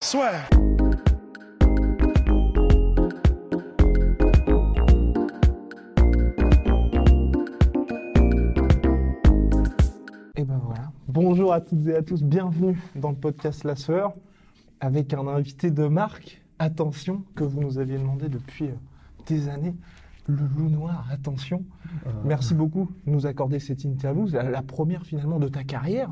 Soit. Et ben voilà. Bonjour à toutes et à tous, bienvenue dans le podcast La Sœur avec un invité de marque. Attention, que vous nous aviez demandé depuis euh, des années. Le loup noir, attention. Merci beaucoup de nous accorder cette interview. C'est la, la première finalement de ta carrière.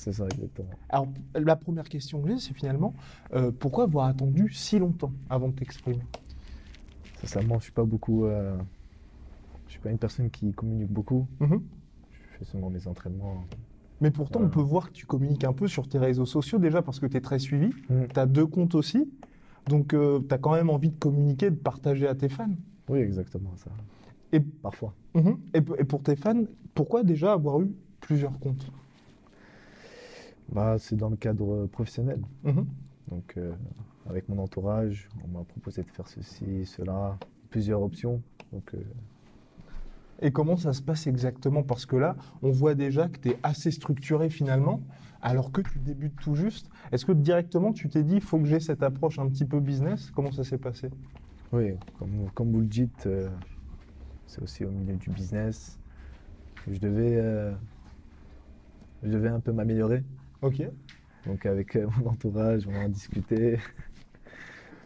C'est ça, exactement. Alors, la première question que j'ai, c'est finalement euh, pourquoi avoir attendu si longtemps avant de t'exprimer? Sincèrement, je suis pas beaucoup. euh, je suis pas une personne qui communique beaucoup. Mhm. Je fais seulement mes entraînements. Mais pourtant, on peut voir que tu communiques un peu sur tes réseaux sociaux déjà parce que tu es très suivi. Mhm. Tu as deux comptes aussi. Donc, tu as quand même envie de communiquer, de partager à tes fans. Oui, exactement ça. Et, Parfois. Mhm. et pour tes fans, pourquoi déjà avoir eu plusieurs comptes? Bah, c'est dans le cadre professionnel. Mhm. Donc, euh, avec mon entourage, on m'a proposé de faire ceci, cela, plusieurs options. Donc, euh, Et comment ça se passe exactement? Parce que là, on voit déjà que tu es assez structuré finalement, alors que tu débutes tout juste. Est-ce que directement tu t'es dit, il faut que j'ai cette approche un petit peu business? Comment ça s'est passé? Oui, comme, comme vous le dites, euh, c'est aussi au milieu du business. Je devais, je devais un peu m'améliorer. Ok. Donc avec euh, mon entourage, on en a discuté.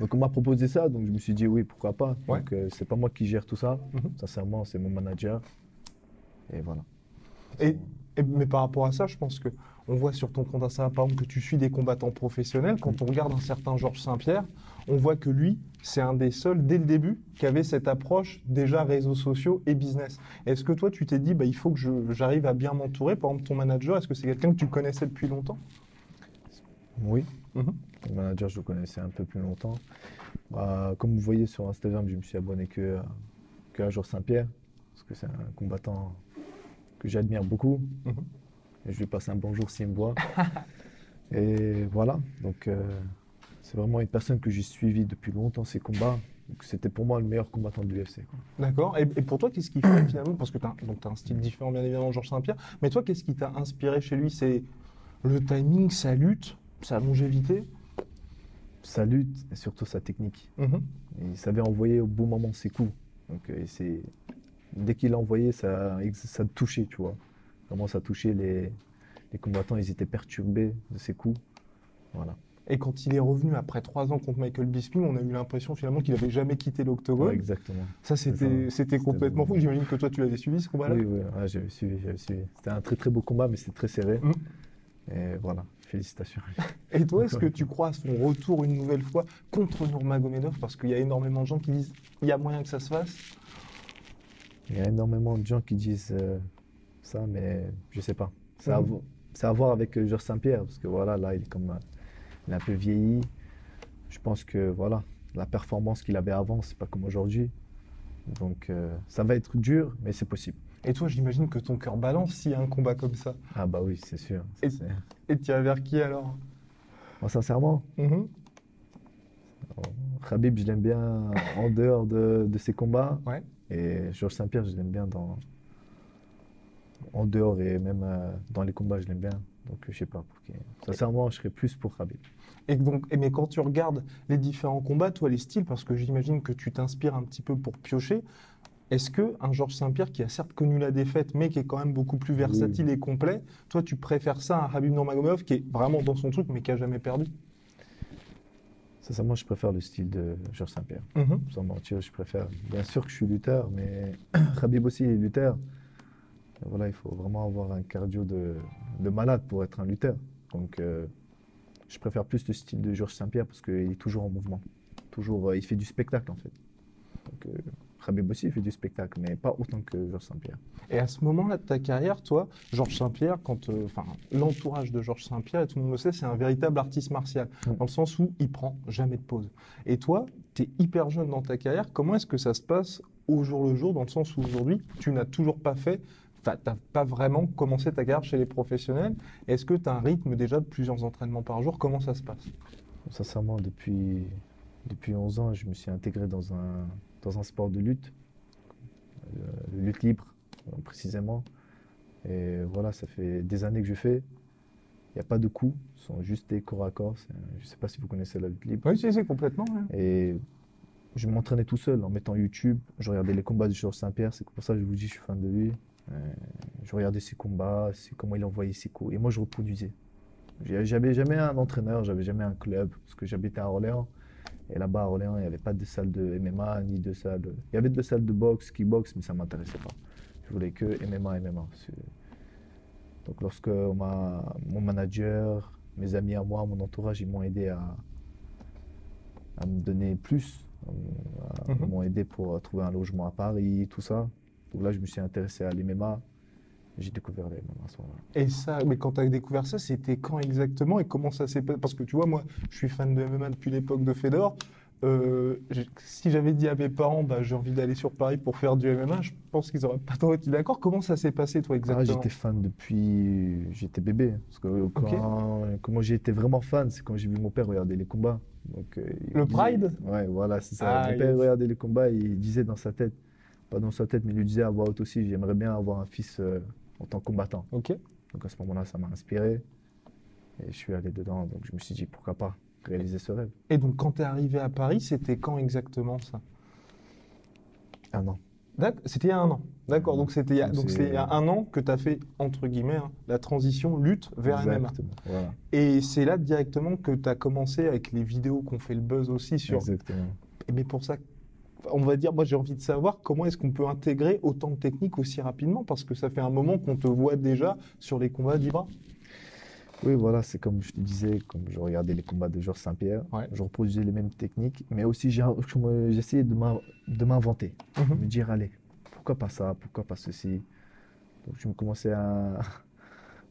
Donc on m'a proposé ça, donc je me suis dit oui, pourquoi pas. Ouais. Donc euh, c'est pas moi qui gère tout ça, Mhm. sincèrement, c'est mon manager. Et voilà. Et, et- mais par rapport à ça, je pense que on voit sur ton compte Instagram, par exemple, que tu suis des combattants professionnels. Quand on regarde un certain Georges Saint-Pierre, on voit que lui, c'est un des seuls, dès le début, qui avait cette approche déjà réseaux sociaux et business. Est-ce que toi, tu t'es dit, bah, il faut que j'arrive à bien m'entourer? Par exemple, ton manager, est-ce que c'est quelqu'un que tu connaissais depuis longtemps? Oui, Mhm. mon manager, je le connaissais un peu plus longtemps. Bah, comme vous voyez sur Instagram, je me suis abonné que, à- que à Georges Saint-Pierre, parce que c'est un combattant que j'admire beaucoup. Mhm. Je lui passe un bonjour s'il me voit. Et voilà, donc euh, c'est vraiment une personne que j'ai suivie depuis longtemps, ses combats. C'était pour moi le meilleur combattant de l'UFC. D'accord. Et, et pour toi, qu'est-ce qui fait finalement Parce que tu as, un style différent, bien évidemment, de Georges Saint-Pierre. Mais toi, qu'est-ce qui t'a inspiré chez lui? C'est le timing, sa lutte, sa longévité? Sa lutte et surtout sa technique. Mhm. Il savait envoyer au bon moment ses coups. Donc euh, dès qu'il envoyait, ça, ça touchait, tu vois. Vraiment, ça touchait les, les combattants, ils étaient perturbés de ses coups. Voilà. Et quand il est revenu après trois ans contre Michael Bisping, on a eu l'impression finalement qu'il n'avait jamais quitté l'octogone. Ouais, exactement. ça, c'était ça. c'était complètement fou. J'imagine que toi, tu l'avais suivi ce combat-là. Oui, oui, ouais, j'avais suivi, j'avais suivi. C'était un très très beau combat, mais c'était très serré. Mhm. Et voilà, félicitations. Et toi, est-ce que tu crois à son retour une nouvelle fois contre Nurmagomedov? Parce qu'il y a énormément de gens qui disent il y a moyen que ça se fasse. Il y a énormément de gens qui disent euh, ça, mais je sais pas. C'est à, Mhm. vo- c'est à voir avec euh, Georges Saint-Pierre, parce que voilà, là, il est comme, euh, il est un peu vieilli. Je pense que voilà, la performance qu'il avait avant, c'est pas comme aujourd'hui. Donc, euh, ça va être dur, mais c'est possible. Et toi, j'imagine que ton cœur balance s'il y a un combat comme ça. Ah bah oui, c'est sûr. Et- C'est- Et tu irais vers qui alors? Moi, sincèrement, Mhm. Khabib, je l'aime bien en dehors de, de ses combats. Ouais. Et Georges Saint-Pierre, je l'aime bien dans, en dehors et même euh, dans les combats, je l'aime bien. Donc, je sais pas. Pour qui. Sincèrement, je serais plus pour Khabib. Et donc, mais quand tu regardes les différents combats, toi, les styles, parce que j'imagine que tu t'inspires un petit peu pour piocher, est-ce que un Georges Saint-Pierre qui a certes connu la défaite, mais qui est quand même beaucoup plus versatile et complet, toi, tu préfères ça à un Habib Nurmagomedov qui est vraiment dans son truc, mais qui a jamais perdu? Sincèrement, je préfère le style de Georges Saint-Pierre. Mhm. Sans mentir, je préfère. Bien sûr que je suis lutteur, mais Khabib aussi est lutteur. Voilà, il faut vraiment avoir un cardio de, de malade pour être un lutteur. Donc, euh, je préfère plus le style de Georges Saint-Pierre parce qu'il est toujours en mouvement. Toujours, euh, il fait du spectacle en fait. Donc, euh, Khabib aussi fait du spectacle, mais pas autant que Georges Saint-Pierre. Et à ce moment-là de ta carrière, toi, Georges Saint-Pierre, quand, euh, l'entourage de Georges Saint-Pierre, et tout le monde le sait, c'est un véritable artiste martial, Mm. dans le sens où il prend jamais de pause. Et toi, tu es hyper jeune dans ta carrière. Comment est-ce que ça se passe au jour le jour, dans le sens où aujourd'hui, tu n'as toujours pas fait, enfin, tu n'as pas vraiment commencé ta carrière chez les professionnels. Est-ce que tu as un rythme déjà de plusieurs entraînements par jour? Comment ça se passe? Sincèrement, depuis, depuis 11 ans, je me suis intégré dans un, dans un sport de lutte, euh, le lutte libre euh, précisément. Et voilà, ça fait des années que je fais. Il n'y a pas de coups, ce sont juste des corps à corps. Je ne sais pas si vous connaissez la lutte libre. Oui, c'est complètement. ouais. Et je m'entraînais tout seul en mettant YouTube. Je regardais les combats de Georges Saint-Pierre. C'est pour ça que je vous dis, je suis fan de lui. Euh, je regardais ses combats, comment il envoyait ses coups. Et moi, je reproduisais. J'avais jamais un entraîneur, j'avais jamais un club, parce que j'habitais à Orléans. Et là-bas, à Orléans, il n'y avait pas de salle de MMA, ni de salle. Il y avait de salles de boxe, kickbox, mais ça ne m'intéressait pas. Je voulais que MMA, MMA. Donc, lorsque ma- mon manager, mes amis à moi, mon entourage, ils m'ont aidé à, à me donner plus. Ils Mhm. m'ont aidé pour trouver un logement à Paris, tout ça. Donc là, je me suis intéressé à l'MMA. J'ai découvert les MMA à ce moment-là. Et ça, mais quand tu as découvert ça, c'était quand exactement et comment ça s'est passé Parce que tu vois, moi, je suis fan de MMA depuis l'époque de Fedor. Euh, si j'avais dit à mes parents, bah, j'ai envie d'aller sur Paris pour faire du MMA, je pense qu'ils auraient pas trop été d'accord. Comment ça s'est passé, toi, Ah, exactement? j'étais fan depuis. J'étais bébé. Parce que quand, quand moi j'ai été vraiment fan, c'est quand j'ai vu mon père regarder les combats. Donc, euh, Le disait- Pride? Ouais, voilà, c'est ça. Ah, mon père yes. regardait les combats et il disait dans sa tête, pas dans sa tête, mais il lui disait à voix haute aussi j'aimerais bien avoir un fils euh, en tant que combattant. Ok. Donc à ce moment-là, ça m'a inspiré. Et je suis allé dedans. Donc je me suis dit pourquoi pas réaliser ce rêve. Et donc, quand tu es arrivé à Paris, c'était quand exactement ça? Un an. C'était il y a un an. D'accord. Donc, c'était il y a, Donc, donc c'est- c'est il y a un an que tu as fait, entre guillemets, hein, la transition lutte vers MMA. Exactement. Voilà. Et c'est là directement que tu as commencé avec les vidéos qu'on fait le buzz aussi sur Exactement. Mais pour ça, on va dire, moi j'ai envie de savoir comment est-ce qu'on peut intégrer autant de techniques aussi rapidement parce que ça fait un moment qu'on te voit déjà sur les combats d'Ibra. Oui, voilà, c'est comme je te disais, comme je regardais les combats de Georges Saint-Pierre, Ouais. je reproduisais les mêmes techniques, mais aussi je- j'essayais de m'in- de m'inventer, Mhm. me dire, allez, pourquoi pas ça, pourquoi pas ceci. Donc je me commençais à,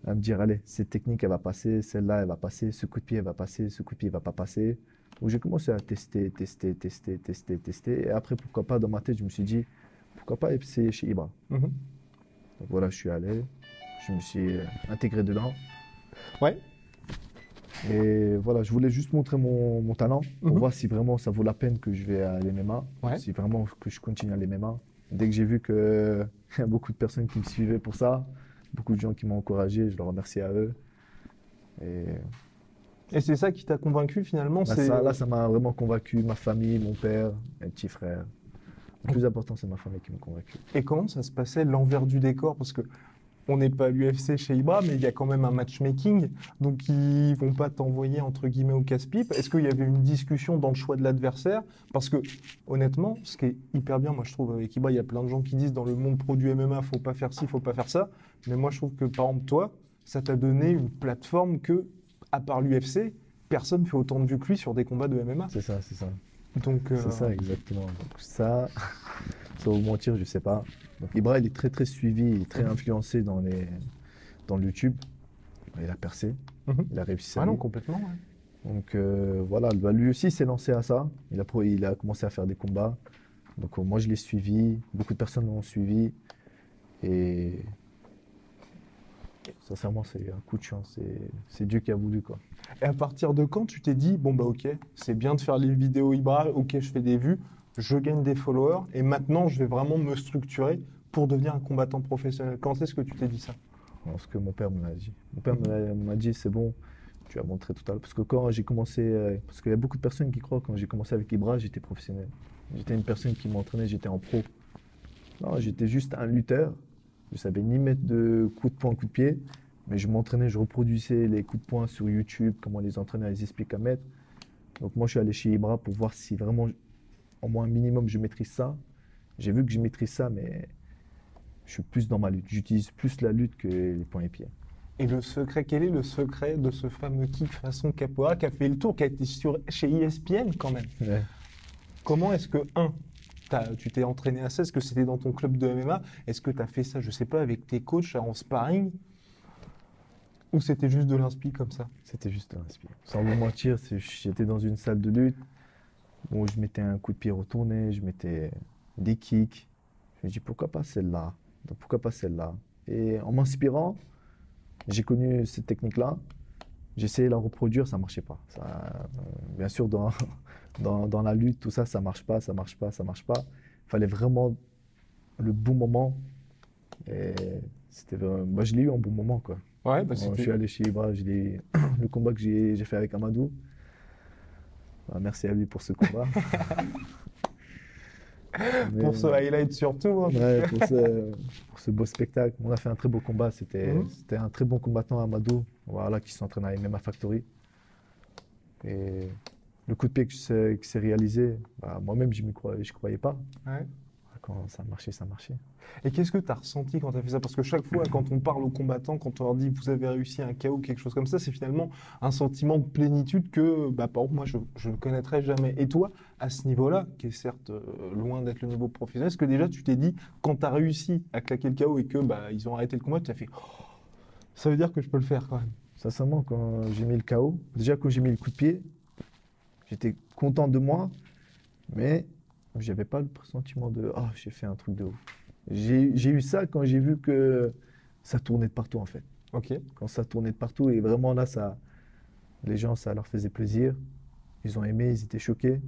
à me dire, allez, cette technique, elle va passer, celle-là, elle va passer, ce coup de pied, elle va passer, ce coup de pied, il va pas passer. Donc j'ai commencé à tester, tester, tester, tester, tester, et après, pourquoi pas, dans ma tête, je me suis dit, pourquoi pas essayer chez Ibra. Mhm. Donc voilà, je suis allé, je me suis euh, intégré dedans. Ouais. Et voilà, je voulais juste montrer mon, mon talent pour Mhm. voir si vraiment ça vaut la peine que je vais à l'MMA, Ouais. si vraiment que je continue à l'MMA. Dès que j'ai vu qu'il y a beaucoup de personnes qui me suivaient pour ça, beaucoup de gens qui m'ont encouragé, je leur remercie à eux. Et Et c'est ça qui t'a convaincu finalement bah, ça, là, ça m'a vraiment convaincu, ma famille, mon père, mes petits frères. Le plus important, c'est ma famille qui m'a convaincu. Et comment ça se passait l'envers du décor? Parce que on n'est pas à l'UFC chez Ibra, mais il y a quand même un matchmaking. Donc ils vont pas t'envoyer entre guillemets au casse-pipe. Est-ce qu'il y avait une discussion dans le choix de l'adversaire? Parce que honnêtement, ce qui est hyper bien, moi je trouve avec Ibra, il y a plein de gens qui disent dans le monde pro du MMA, faut pas faire ci, faut pas faire ça. Mais moi je trouve que par exemple toi, ça t'a donné une plateforme que, à part l'UFC, personne fait autant de vues que lui sur des combats de MMA. C'est ça, c'est ça. Donc euh, C'est ça, exactement. Donc ça, sans vous mentir, je sais pas. Donc Ibra, il est très très suivi, il est très influencé dans les dans le YouTube. Il a percé, Mhm. il a réussi sa Ah non, complètement. ouais. Donc euh, voilà, bah, lui aussi s'est lancé à ça. Il a, pro- il a commencé à faire des combats. Donc euh, moi je l'ai suivi, beaucoup de personnes l'ont suivi. Et sincèrement, c'est un coup de chance. C'est- Dieu qui a voulu quoi. Et à partir de quand tu t'es dit, bon bah ok, c'est bien de faire les vidéos Ibra, ok je fais des vues, je gagne des followers, et maintenant je vais vraiment me structurer pour devenir un combattant professionnel. Quand est-ce que tu t'es dit ça? Ce que mon père me l'a dit. Mon père m'a dit c'est bon, tu as montré tout à l'heure. Parce que quand j'ai commencé, euh, parce qu'il y a beaucoup de personnes qui croient quand j'ai commencé avec Ibra, j'étais professionnel. J'étais une personne qui m'entraînait, j'étais en pro. Non, j'étais juste un lutteur. Je savais ni mettre de coups de poing, coups de pied, mais je m'entraînais, je reproduisais les coups de poing sur YouTube, comment les entraîneurs les expliquent à mettre. Donc moi, je suis allé chez Ibra pour voir si vraiment, au moins un minimum, je maîtrise ça. J'ai vu que je maîtrise ça, mais je suis plus dans ma lutte. J'utilise plus la lutte que les poings et pieds. Et le secret, quel est le secret de ce fameux kick façon capoeira qui a fait le tour, qui a été sur, chez ESPN quand même? Comment est-ce que, un, tu t'es entraîné à ça Est-ce que c'était dans ton club de MMA Est-ce que tu as fait ça, je sais pas, avec tes coachs en sparring? Ou c'était juste de l'inspi comme ça? C'était juste un inspire. Sans vous mentir, j'étais dans une salle de lutte où je mettais un coup de pied retourné, je mettais des kicks. Je me dis pourquoi pas celle-là? Pourquoi pas celle-là? Et en m'inspirant, j'ai connu cette technique-là. J'ai essayé de la reproduire, ça marchait pas. Euh, bien sûr, dans, dans, dans la lutte, tout ça, ça marche pas, ça marche pas, ça marche pas. Il fallait vraiment le bon moment. Et c'était vraiment- moi, je l'ai eu en bon moment, quoi. Ouais, bah Bon, je suis allé chez Ibra, je l'ai- le combat que j'ai j'ai fait avec Amadou. Bah, merci à lui pour ce combat. Mais- Pour ce highlight surtout. hein. Ouais, pour, ce, pour ce beau spectacle. On a fait un très beau combat. C'était Mhm. un très bon combattant, Amadou, voilà, qui s'entraîne à MMA Factory. Et le coup de pied qui s'est qui s'est réalisé, bah, moi-même, je ne croyais, je croyais pas. Ouais. Quand ça marchait, ça marchait. Et qu'est-ce que tu as ressenti quand tu as fait ça? Parce que chaque fois, quand on parle aux combattants, quand on leur dit vous avez réussi un KO, quelque chose comme ça, c'est finalement un sentiment de plénitude que, bah, par exemple, moi, je, je ne connaîtrais jamais. Et toi, à ce niveau-là, qui est certes euh, loin d'être le niveau professionnel, est-ce que déjà tu t'es dit, quand tu as réussi à claquer le KO et que bah, ils ont arrêté le combat, tu as fait Oh, ça veut dire que je peux le faire quand même Sincèrement, quand j'ai mis le KO, déjà quand j'ai mis le coup de pied, j'étais content de moi, mais j'avais pas le pressentiment de ah j'ai fait un truc de ouf. J'ai eu ça quand j'ai vu que ça tournait de partout en fait. Ok. Quand ça tournait de partout et vraiment là ça, les gens ça leur faisait plaisir, ils ont aimé, ils étaient choqués.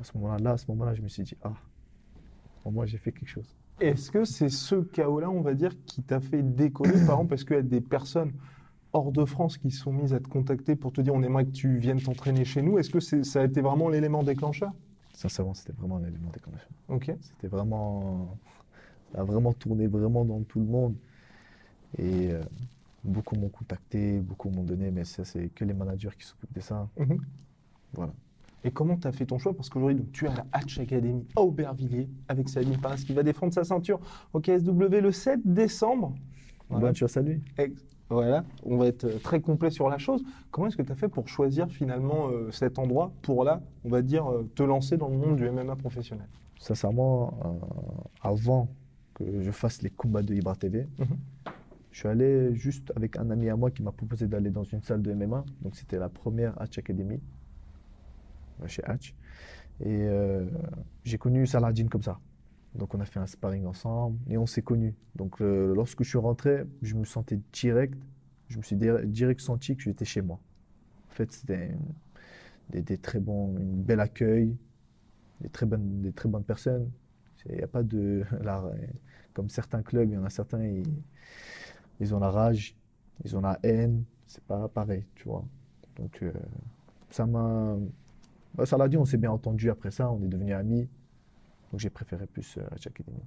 À ce moment-là, là, à ce moment-là, je me suis dit ah, au moins j'ai fait quelque chose. Est-ce que c'est ce KO-là, on va dire, qui t'a fait décoller, par exemple, parce qu'il y a des personnes hors de France qui sont mises à te contacter pour te dire on aimerait que tu viennes t'entraîner chez nous Est-ce que ça a été vraiment l'élément déclencheur? Sincèrement, c'était vraiment un élément déclencheur. Ok. C'était vraiment. Ça a vraiment tourné vraiment dans tout le monde. Et euh, beaucoup m'ont contacté, beaucoup m'ont donné, mais ça, c'est que les managers qui s'occupent de ça. Mhm. Voilà. Et comment tu as fait ton choix? Parce qu'aujourd'hui, tu es à la Hatch Academy à Aubervilliers avec Sabine Paras qui va défendre sa ceinture au KSW le 7 décembre. Voilà. Bonne chance à lui. Ex- Voilà, on va être euh, très complet sur la chose. Comment est-ce que tu as fait pour choisir finalement euh, cet endroit pour là, on va dire, euh, te lancer dans le monde du MMA professionnel? Sincèrement, euh, avant que je fasse les combats de Ibra TV, Mhm. je suis allé juste avec un ami à moi qui m'a proposé d'aller dans une salle de MMA. Donc c'était la première Hatch Academy, chez Hatch. Et j'ai connu Saladin comme ça. Donc on a fait un sparring ensemble et on s'est connus. Donc lorsque je suis rentré, je me sentais direct, je me suis dir- direct senti que j'étais chez moi. En fait, c'était des, des très bons, une belle accueil, des très bonnes, des très bonnes personnes. Il n'y a pas de la- comme certains clubs, il y en a certains, ils, ils ont la rage, ils ont la haine. C'est pas pareil, tu vois. Donc euh, ça m'a, bah, ça l'a dit, on s'est bien entendu après ça, on est devenus amis. Donc j'ai préféré plus euh, Hatch Academy.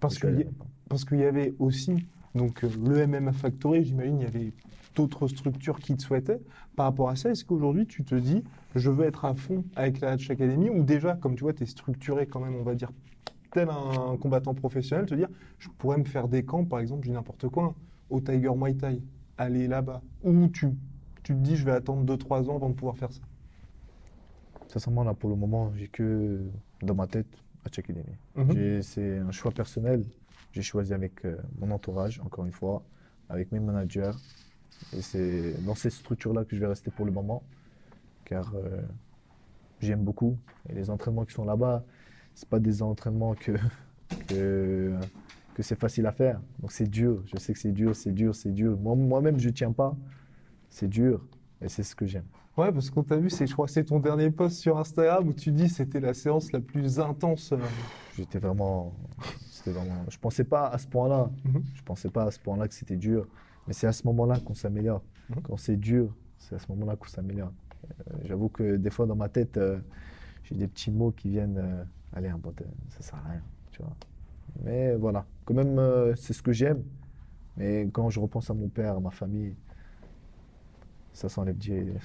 Parce qu'il y, avait aussi donc, euh, le MMA Factory, j'imagine, il y avait d'autres structures qui te souhaitaient. Par rapport à ça, est-ce qu'aujourd'hui tu te dis, je veux être à fond avec la Hatch Academy ou déjà, comme tu vois, tu es structuré quand même, on va dire, tel un combattant professionnel, te dire, je pourrais me faire des camps, par exemple, dis n'importe quoi, hein, au Tiger Muay Thai, aller là-bas, ou tu, tu te dis, je vais attendre 2-3 ans avant de pouvoir faire ça. Sincèrement, là, pour le moment, j'ai que dans ma tête Hatch Academy. J'ai- C'est un choix personnel. J'ai choisi avec euh, mon entourage, encore une fois, avec mes managers. Et c'est dans cette structure-là que je vais rester pour le moment, car euh, j'aime beaucoup. Et les entraînements qui sont là-bas, c'est pas des entraînements que, que, que c'est facile à faire. Donc c'est dur. Je sais que c'est dur, c'est dur, c'est dur. Moi- Moi-même, je tiens pas. C'est dur. Et c'est ce que j'aime. Ouais, parce qu'on t'a vu, c'est, je crois que c'est ton dernier post sur Instagram où tu dis c'était la séance la plus intense. euh, J'étais vraiment, c'était vraiment. Je pensais pas à ce point-là. Mhm. Je pensais pas à ce point-là que c'était dur. Mais c'est à ce moment-là qu'on s'améliore. Mhm. Quand c'est dur, c'est à ce moment-là qu'on s'améliore. Euh, J'avoue que des fois dans ma tête, euh, j'ai des petits mots qui viennent. euh, Allez, un pote, euh, ça sert à rien, tu vois. Mais voilà, quand même, c'est ce que j'aime. Mais quand je repense à mon père, à ma famille, ça s'enlève,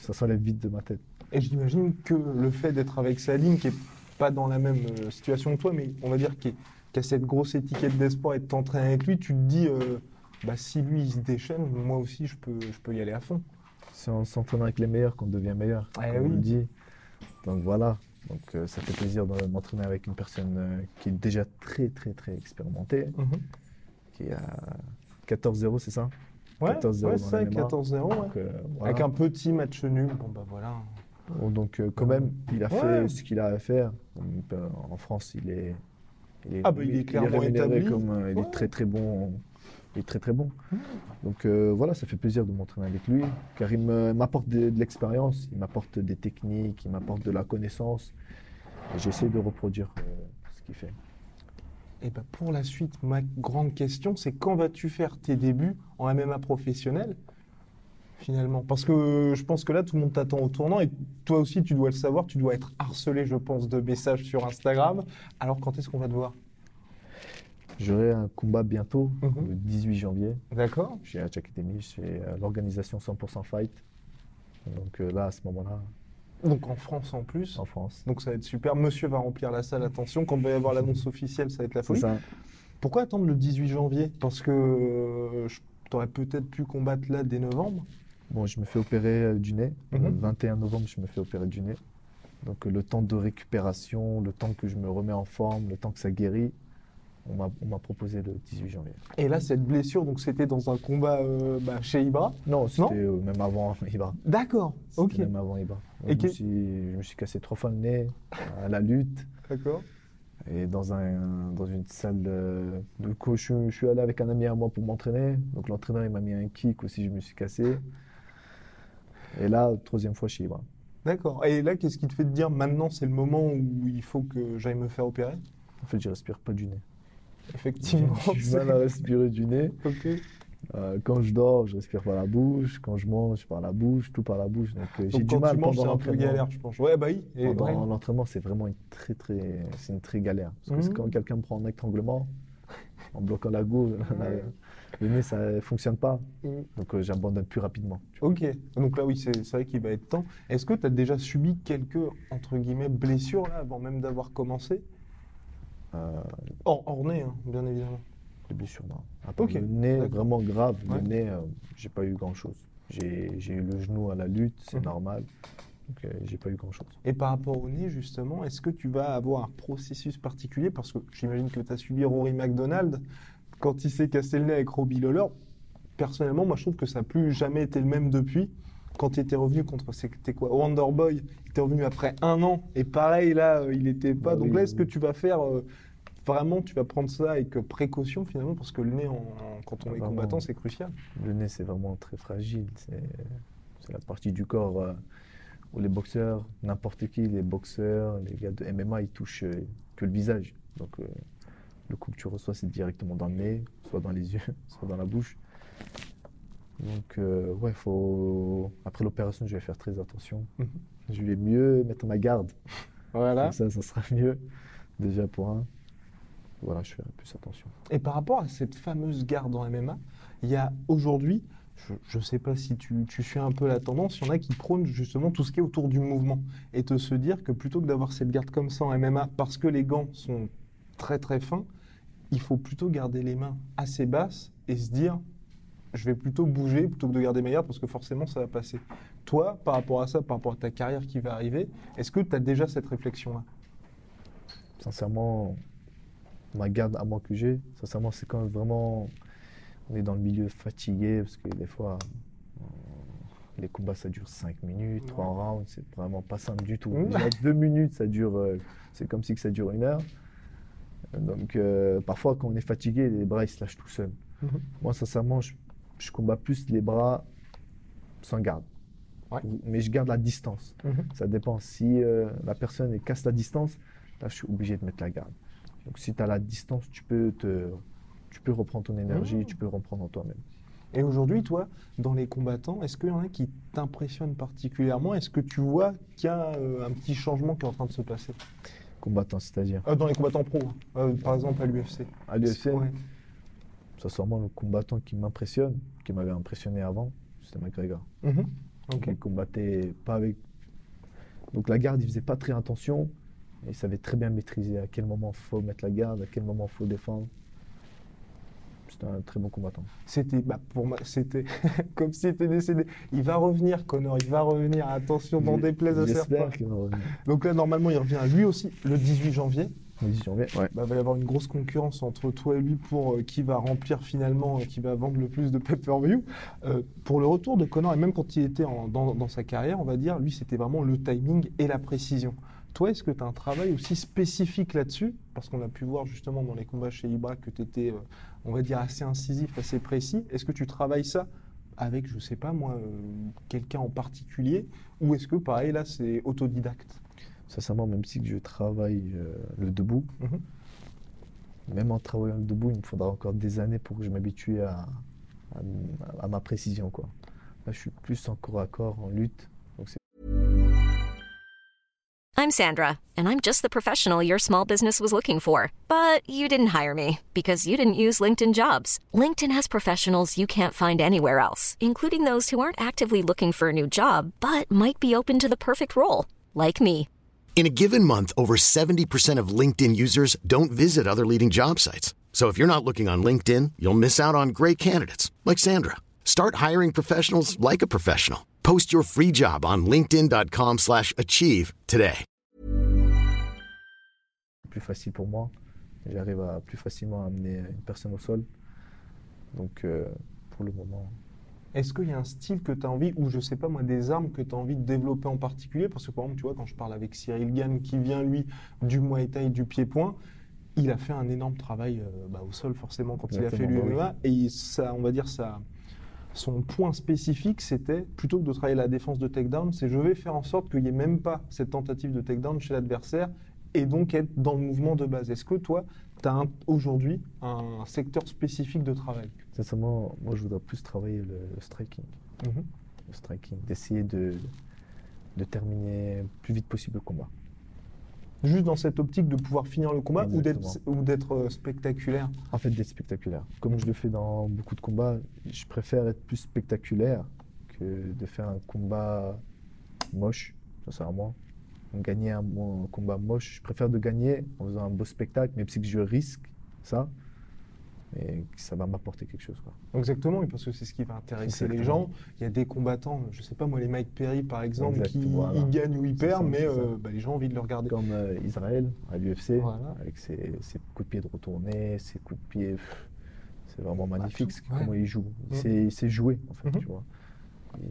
ça s'enlève vite de ma tête. Et j'imagine que le fait d'être avec Saline, qui est pas dans la même euh, situation que toi, mais on va dire qui, est- qui a cette grosse étiquette d'espoir et de t'entraîner avec lui, tu te dis, euh, bah, si lui il se déchaîne, moi aussi je peux, je peux y aller à fond. C'est en s'entraînant avec les meilleurs qu'on devient meilleur, Eh comme on le dit. Donc voilà, Donc euh, ça fait plaisir de m'entraîner avec une personne euh, qui est déjà très très très expérimentée, Mhm. qui a 14-0, c'est ça? Ouais, 14-0 ouais, dans c'est ça, la mémoire. 14-0, ouais. Donc, euh, voilà. Avec un petit match nul, bon bah voilà. Bon, Donc euh, quand même, il a Ouais. fait ce qu'il a à faire. Donc, euh, en France, il est, il est, Ah, bah, il est clairement établi. comme euh, il est très très bon. Il est très très bon. Donc euh, voilà, ça fait plaisir de m'entraîner avec lui, car il m'apporte de, de l'expérience, il m'apporte des techniques, il m'apporte de la connaissance. Et j'essaie de reproduire euh, ce qu'il fait. Et ben pour la suite, ma grande question, c'est quand vas-tu faire tes débuts en MMA professionnel finalement? Parce que je pense que là, tout le monde t'attend au tournant et toi aussi, tu dois le savoir, tu dois être harcelé, je pense, de messages sur Instagram. Alors quand est-ce qu'on va te voir? J'aurai un combat bientôt, Mhm. le 18 janvier, D'accord chez Hatch Academy, chez l'organisation 100% Fight. Donc euh, là, à ce moment-là, Donc en France en plus. en France. Donc ça va être super. Monsieur va remplir la salle, attention. Quand il va y avoir l'annonce officielle, ça va être la folie. ça. Pourquoi attendre le 18 janvier? Parce que euh, tu aurais peut-être pu combattre là dès novembre. Bon, je me fais opérer euh, du nez. Mhm. Le 21 novembre, je me fais opérer du nez. Donc euh, le temps de récupération, le temps que je me remets en forme, le temps que ça guérit, on m'a proposé le 18 janvier. Et là, cette blessure, donc c'était dans un combat euh, bah, chez Ibra. Non, c'était euh, même avant Ibra. D'accord. C'était Ok. Même avant Ibra. Et je, que- me suis, je me suis cassé trois fois le nez à la lutte. D'accord. Et dans, un, dans une salle de, de coach, je, je suis allé avec un ami à moi pour m'entraîner. Donc l'entraîneur, il m'a mis un kick aussi, je me suis cassé. Et là, troisième fois chez Ibra. D'accord. Et là, qu'est-ce qui te fait te dire maintenant, c'est le moment où il faut que j'aille me faire opérer? En fait, je respire pas du nez. Effectivement. J'ai du mal à respirer du nez. Euh, quand je dors, je respire par la bouche. Quand je mange, par la bouche, tout par la bouche. Donc euh, j'ai du quand mal tu manges, pendant c'est un peu galère, je pense. Ouais, bah oui. Et Pendant ouais. l'entraînement, c'est vraiment une très très, c'est une très galère. Parce que Mhm. quand quelqu'un me prend en étranglement, en bloquant la gorge, le nez ça ne fonctionne pas. Mhm. Donc euh, j'abandonne plus rapidement. tu. Ok. Donc là, oui, c'est c'est vrai qu'il va être temps. Est-ce que tu as déjà subi quelques, entre guillemets, blessures là, avant même d'avoir commencé? Euh, Hors, hors nez, hein, bien évidemment. les blessures, non. À part Ok, Le nez, vraiment grave. Ouais. Le nez, euh, j'ai pas eu grand chose. J'ai eu le genou à la lutte, c'est Mhm. normal. Donc euh, j'ai pas eu grand chose. Et par rapport au nez, justement, est-ce que tu vas avoir un processus particulier? Parce que j'imagine que tu as suivi Rory McDonald quand il s'est cassé le nez avec Robbie Lawler. Personnellement, moi, je trouve que ça n'a plus jamais été le même depuis. Quand tu étais revenu contre, c'était quoi Wonderboy, il était revenu après un an. Et pareil, là, euh, il n'était pas. Bah Donc oui, là, est-ce que tu vas faire. euh, Vraiment, tu vas prendre ça avec euh, précaution finalement, parce que le nez, en- en- quand on est Vraiment. combattant, c'est crucial. Le nez, c'est vraiment très fragile. C'est c'est la partie du corps euh, où les boxeurs, n'importe qui, les boxeurs, les gars de MMA, ils touchent euh, que le visage. Donc, euh, le coup que tu reçois, c'est directement dans le nez, soit dans les yeux, soit dans la bouche. Donc, euh, ouais, faut. Après l'opération, je vais faire très attention. Mhm. Je vais mieux mettre ma garde. Voilà. Comme ça, ça sera mieux. Déjà pour un. Voilà, je ferai plus attention. Et par rapport à cette fameuse garde en MMA, il y a aujourd'hui, je ne sais pas si tu, tu suis un peu la tendance, il y en a qui prônent justement tout ce qui est autour du mouvement. Et te se dire que plutôt que d'avoir cette garde comme ça en MMA, parce que les gants sont très très fins, il faut plutôt garder les mains assez basses et se dire, je vais plutôt bouger plutôt que de garder mes gardes parce que forcément ça va passer. Toi, par rapport à ça, par rapport à ta carrière qui va arriver, est-ce que tu as déjà cette réflexion-là? Sincèrement, ma garde à moi que j'ai, sincèrement, c'est quand vraiment on est dans le milieu fatigué, parce que des fois, euh, les combats ça dure 5 minutes, 3 rounds, c'est vraiment pas simple du tout. Déjà 2 minutes, ça dure, euh, c'est comme si que ça dure une heure. Donc euh, parfois, quand on est fatigué, les bras ils se lâchent tout seuls. Mhm. Moi, sincèrement, je, je combats plus les bras sans garde. Ouais. Mais je garde la distance. Ça dépend. Si euh, la personne casse la distance, là, je suis obligé de mettre la garde. Donc, si tu as la distance, tu peux, te, tu peux reprendre ton énergie, Mhm. tu peux reprendre en toi-même. Et aujourd'hui, toi, dans les combattants, est-ce qu'il y en a qui t'impressionnent particulièrement? Est-ce que tu vois qu'il y a euh, un petit changement qui est en train de se passer? Combattant, c'est-à-dire? Euh, Dans les combattants pro, par exemple à l'UFC. à l'UFC, Ouais. sincèrement, le combattant qui m'impressionne, qui m'avait impressionné avant, c'était McGregor. Mhm. Il combattait pas avec. Donc la garde, il faisait pas très attention. Et il savait très bien maîtriser à quel moment faut mettre la garde, à quel moment faut défendre. C'était un très bon combattant. C'était, bah, pour moi, c'était comme s'il était décédé. Il va revenir, Connor, il va revenir. Attention, n'en déplaise à certains. Donc là, normalement, il revient lui aussi le 18 janvier. Le 10 janvier, ouais. Bah, il va y avoir une grosse concurrence entre toi et lui pour euh, qui va remplir finalement, euh, qui va vendre le plus de pay-per-view. Euh, pour le retour de Connor, et même quand il était en- dans, dans sa carrière, on va dire, lui, c'était vraiment le timing et la précision. Toi, est-ce que tu as un travail aussi spécifique là-dessus? Parce qu'on a pu voir justement dans les combats chez Ibra que tu étais, on va dire, assez incisif, assez précis. Est-ce que tu travailles ça avec, je sais pas moi, euh, quelqu'un en particulier? Ou est-ce que, pareil, là, c'est autodidacte? Sincèrement, même si que je travaille euh, le debout, Mhm. même en travaillant le debout, il me faudra encore des années pour que je m'habitue à, à, à ma précision. Quoi. Là, je suis plus en corps à corps, en lutte. Donc c'est I'm Sandra, and I'm just the professional your small business was looking for. But you didn't hire me because you didn't use LinkedIn jobs. LinkedIn has professionals you can't find anywhere else, including those who aren't actively looking for a new job but might be open to the perfect role, like me. In a given month, over 70% of LinkedIn users don't visit other leading job sites. So if you're not looking on LinkedIn, you'll miss out on great candidates like Sandra. Start hiring professionals like a professional. Post your free job on linkedin.com/achieve today. plus facile pour moi. J'arrive à plus facilement amener une personne au sol. Donc, euh, pour le moment, Est-ce qu'il y a un style que tu as envie, ou je sais pas moi, des armes que tu as envie de développer en particulier? Parce que par exemple, tu vois, quand je parle avec Cyril Gann, qui vient lui du Muay Thai, du pied-point, il a fait un énorme travail euh, bah, au sol forcément quand il a fait l'UMA. bah Et il- ça, on va dire, ça, son point spécifique, c'était plutôt que de travailler la défense de takedown, c'est je vais faire en sorte qu'il n'y ait même pas cette tentative de takedown chez l'adversaire et donc être dans le mouvement de base. Est-ce que toi, tu as aujourd'hui un secteur spécifique de travail sincèrement, moi, je voudrais plus travailler le, le striking. Mhm. Le striking, d'essayer de, de terminer le plus vite possible le combat. Juste dans cette optique de pouvoir finir le combat ou d'être Exactement. ou d'être euh, spectaculaire. En fait, d'être spectaculaire. Comme je le fais dans beaucoup de combats, je préfère être plus spectaculaire que de faire un combat moche, sincèrement. Gagner un, combat moche, je préfère de gagner en faisant un beau spectacle, même si que je risque ça, mais que ça va m'apporter quelque chose. Quoi. Exactement, parce que c'est ce qui va intéresser les gens. Il y a des combattants, je sais pas moi, les Mike Perry par exemple, qui voilà. ils gagnent ou ils perdent, mais euh, bah, les gens ont envie de le regarder. Comme euh, Israël à l'UFC, Voilà. avec ses, ses coups de pied de retourner, ses coups de pied, c'est vraiment Bah, magnifique tout, ce- ouais. comment il joue. Mm. C'est C'est joué en fait, Mhm. tu vois. Et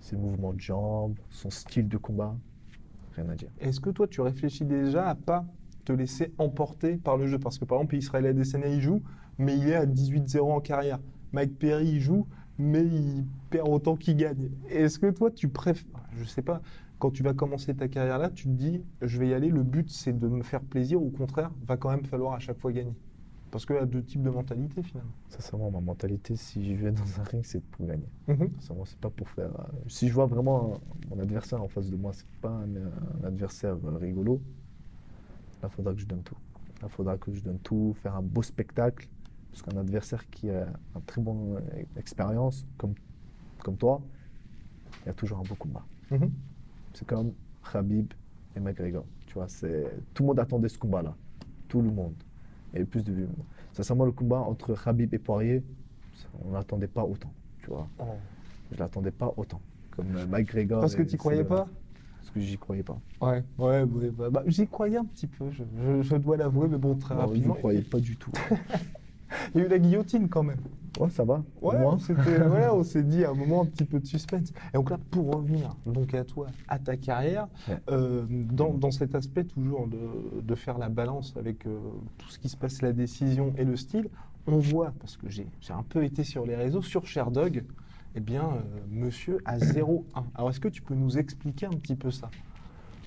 ses mouvements de jambes, son style de combat, rien à dire. Est-ce que toi, tu réfléchis déjà à pas te laisser emporter par le jeu? Parce que par exemple, Israël Adesanya, il joue, mais il est à 18-0 en carrière. Mike Perry, il joue, mais il perd autant qu'il gagne. Est-ce que toi, tu préfères, je sais pas, quand tu vas commencer ta carrière là, tu te dis, je vais y aller, le but c'est de me faire plaisir, ou au contraire, va quand même falloir à chaque fois gagner? Parce qu'il y a deux types de mentalités finalement. Sincèrement, ma mentalité, si je vais dans un ring, c'est pour gagner. Mhm. Sincèrement, c'est pas pour faire. euh, si je vois vraiment un- mon adversaire en face de moi, c'est pas un, un adversaire euh, rigolo, là, il faudra que je donne tout. Là, il faudra que je donne tout, faire un beau spectacle. Parce qu'un adversaire qui a une très bonne euh, expérience, comme, comme toi, il y a toujours un beau combat. Mhm. C'est comme Khabib et McGregor. Tu vois, tout le monde attendait ce combat-là. Tout le monde. Et plus de Sincèrement, le combat entre Khabib et Poirier, on n'attendait pas autant. Tu vois, Oh. je l'attendais pas autant. Comme euh, McGregor. Parce que tu croyais pas Parce que j'y croyais pas. Ouais, ouais, ouais, bah, bah, j'y croyais un petit peu, je, je- je dois l'avouer, mais bon, très Non, je rapidement. ne croyais pas du tout. Il y a eu la guillotine quand même. Ouais, ça va. Ouais, voilà, on s'est dit à un moment un petit peu de suspense. Et donc là, pour revenir donc à toi, à ta carrière, Ouais. euh, dans, dans cet aspect toujours de, de faire la balance avec euh, tout ce qui se passe, la décision et le style, on voit, parce que j'ai, j'ai un peu été sur les réseaux, sur Sherdog, eh bien, euh, monsieur à 0-1. Alors, est-ce que tu peux nous expliquer un petit peu ça?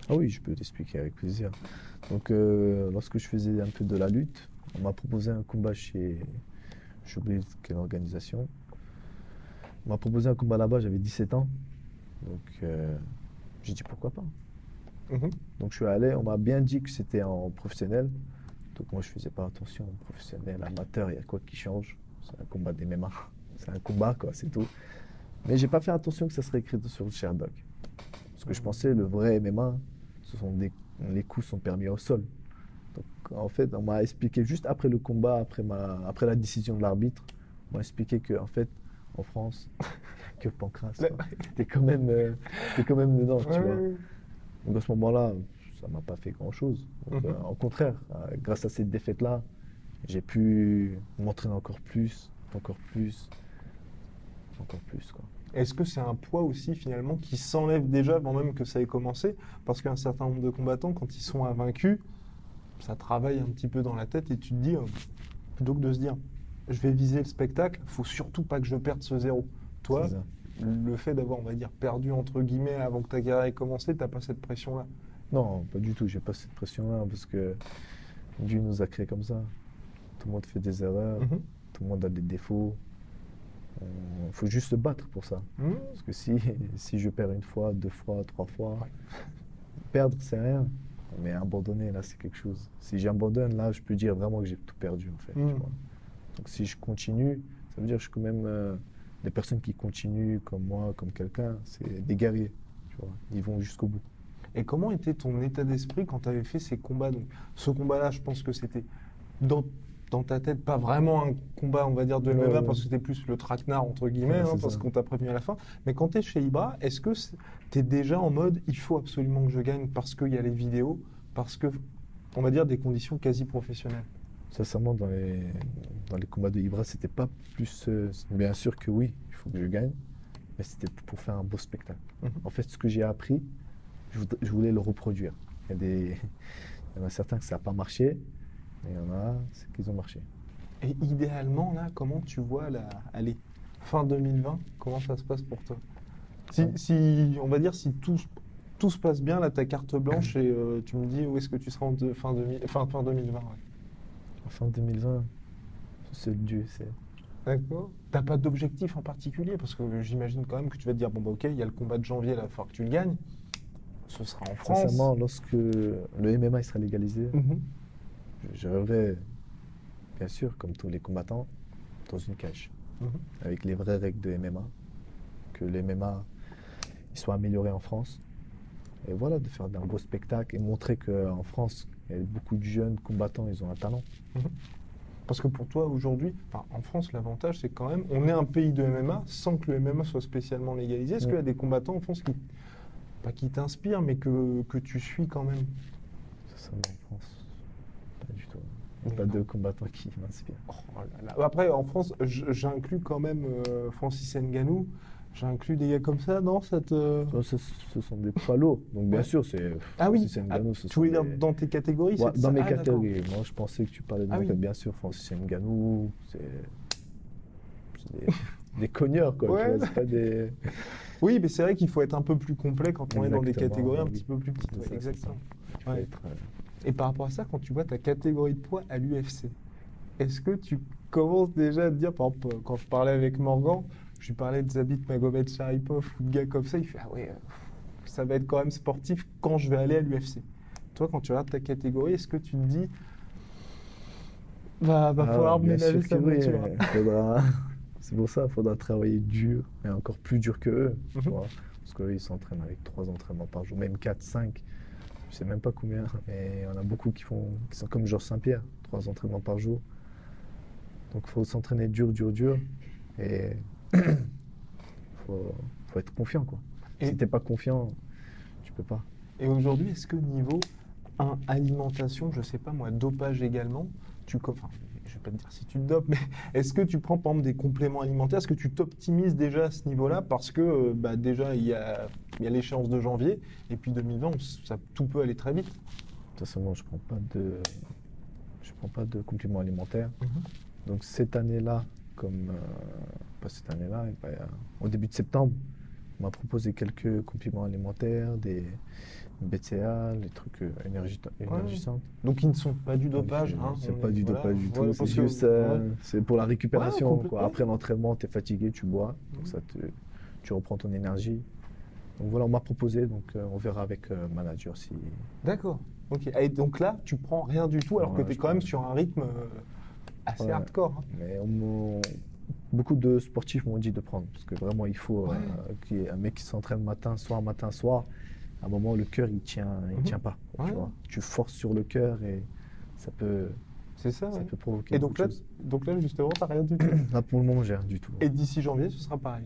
Ah oui, je peux t'expliquer avec plaisir. Donc, lorsque je faisais un peu de la lutte, on m'a proposé un combat chez. J'ai oublié quelle organisation. On m'a proposé un combat là-bas, j'avais 17 ans. Donc, euh, j'ai dit pourquoi pas. Mhm. Donc, je suis allé, on m'a bien dit que c'était en professionnel. Donc, moi, je faisais pas attention. Professionnel, amateur, il y a quoi qui change C'est un combat des MMA. C'est un combat, quoi, c'est tout. Mais j'ai pas fait attention que ça serait écrit sur le Sherdog. Parce que je pensais le vrai MMA, ce sont des, les coups sont permis au sol. Donc en fait, on m'a expliqué juste après le combat, après, ma, après la décision de l'arbitre, m'ont expliqué que en fait, en France, que Pancras, t'es quand même, euh, t'es quand même dedans, tu vois. Donc à ce moment-là, ça m'a pas fait grand-chose. Mhm. euh, au contraire, euh, grâce à cette défaite-là, j'ai pu m'entraîner encore plus, encore plus, encore plus, quoi. Est-ce que c'est un poids aussi finalement qui s'enlève déjà avant même que ça ait commencé? Parce qu'un certain nombre de combattants, quand ils sont invaincus, ça travaille un petit peu dans la tête et tu te dis, euh, plutôt que de se dire, je vais viser le spectacle, faut surtout pas que je perde ce zéro. Toi, le fait d'avoir, on va dire, perdu entre guillemets avant que ta carrière ait commencé, t'as pas cette pression-là? Non, pas du tout. J'ai pas cette pression-là parce que Dieu nous a créés comme ça. Tout le monde fait des erreurs, Mhm. tout le monde a des défauts. Il faut juste se battre pour ça. Mhm. Parce que si, si je perds une fois, deux fois, trois fois, perdre, c'est rien. Mais abandonner, là, c'est quelque chose. Si j'abandonne, là, je peux dire vraiment que j'ai tout perdu, en fait. tu vois. Donc si je continue, ça veut dire que je suis quand même euh, des personnes qui continuent comme moi, comme quelqu'un, c'est des guerriers. Tu vois. Ils vont jusqu'au bout. Et comment était ton état d'esprit quand tu avais fait ces combats? Donc, Ce combat-là, je pense que c'était dans, dans ta tête pas vraiment un combat, on va dire, de MMA, ouais. parce que c'était plus le traquenard, entre guillemets, Ouais, hein, parce qu'on t'a prévenu à la fin. Mais quand tu es chez Ibra, est-ce que tu es déjà en mode il faut absolument que je gagne parce qu'il y a les vidéos, parce que, on va dire, des conditions quasi professionnelles? Sincèrement, dans les, dans les combats de Ibra, c'était pas plus. euh, bien sûr que oui, il faut que je gagne, mais c'était pour faire un beau spectacle. Mhm. En fait, ce que j'ai appris, je, voulais le reproduire. Il y, a des, il y en a certains que ça n'a pas marché, il y en a c'est qu'ils ont marché. Et idéalement, là, comment tu vois, la, allez, fin 2020, comment ça se passe pour toi? Si, si- on va dire, si tout, tout se passe bien, là, ta carte blanche, et euh, tu me dis où est-ce que tu seras en de- fin, 2000 fin, fin 2020 ouais. Fin 2020, seul Dieu sait. D'accord. T'as pas d'objectif en particulier? Parce que j'imagine quand même que tu vas te dire, bon, bah ok, il y a le combat de janvier, là, il va falloir que tu le gagnes. Ce sera en France. Sincèrement, lorsque le MMA sera légalisé, Mhm. Je rêverais, bien sûr, comme tous les combattants, dans une cage. Mhm. avec les vraies règles de MMA, que le MMA il soit amélioré en France. Et voilà, de faire d'un beau spectacle et montrer qu'en France, il y a beaucoup de jeunes combattants, ils ont un talent. Parce que pour toi, aujourd'hui, enfin, en France, l'avantage, c'est quand même, on est un pays de MMA sans que le MMA soit spécialement légalisé. Est-ce qu'il y a des combattants en France qui, pas qui t'inspirent, mais que, que tu suis quand même? Ça, ça, en France, pas du tout. Il Mais n'y a pas non. de combattants qui m'inspirent. Oh là. Après, en France, j'inclus quand même euh, Francis Nganou. J'inclus des gars comme ça, non ça te... Ça, Ce, sont des poids lourds. Donc bien Ouais. sûr, c'est Ah oui, Francis Ngannou, Ah, ce tu des- dans tes catégories Ouais, dans mes Ah, catégories. Moi, je pensais que tu parlais de Ah oui. bien sûr, Francis Ngannou, c'est c'est des, des cogneurs, quoi. tu Ouais. vois, c'est pas des... Oui, mais c'est vrai qu'il faut être un peu plus complet quand on est dans des catégories un oui. petit peu plus petites. Exactement. Et par rapport à ça, quand tu vois ta catégorie de poids à l'UFC, est-ce que tu commences déjà à te dire, par exemple, euh, quand je parlais avec Morgan, je lui parlais de Zabit Magomed Sharipov ou de gars comme ça, il fait Ah ouais, euh, ça va être quand même sportif quand je vais aller à l'UFC. Toi, quand tu regardes ta catégorie, est-ce que tu te dis Va, va Ah, falloir ménager sa voiture C'est pour ça, il faudra travailler dur, et encore plus dur que eux. tu Mhm. vois. Parce qu'eux, ils s'entraînent avec trois entraînements par jour, même 4, 5. Je sais même pas combien. Mais il y en a beaucoup qui, font, qui sont comme Georges Saint-Pierre, trois entraînements par jour. Donc il faut s'entraîner dur, dur, dur. Et il faut, faut être confiant. Quoi. Et- Si tu n'es pas confiant, tu peux pas. Et aujourd'hui, est-ce que niveau un, alimentation, je sais pas moi, dopage également, tu, enfin, je vais pas te dire si tu te dopes, mais est-ce que tu prends par exemple des compléments alimentaires? Est-ce que tu t'optimises déjà à ce niveau-là? Parce que euh, bah, déjà, il y a, il y a l'échéance de janvier, et puis 2020, on s- ça, tout peut aller très vite. De toute façon, je prends pas de, je prends pas de compléments alimentaires. Mhm. Donc cette année-là, comme euh, pas cette année-là, bah, euh, au début de septembre, m'a proposé quelques compléments alimentaires, des BCA, les trucs euh, énergi- énergisants. Donc ils ne sont pas du dopage. euh, hein, c'est pas du voilà, dopage du voilà, tout, c'est que- juste euh, c'est pour la récupération. quoi. Après l'entraînement, tu es fatigué, tu bois, donc Mhm. ça te, tu reprends ton énergie. Donc voilà, on m'a proposé, donc euh, on verra avec euh, le manager si. D'accord. Ok. Et donc là, tu prends rien du tout, alors Ouais, que tu es quand même sur un rythme euh, assez Ouais. hardcore. hein. Mais on beaucoup de sportifs m'ont dit de prendre, parce que vraiment, il faut Ouais. euh, qu'il y ait un mec qui s'entraîne matin, soir, matin, soir. À un moment, le cœur, il tient, il Mhm. tient pas. Ouais. Tu, vois. tu forces sur le cœur et ça peut, C'est ça, Ça ouais. peut provoquer Et donc là, donc là, justement, t'as rien du tout. Là, pour le moment, j'ai rien du tout. Et d'ici janvier, ce sera pareil.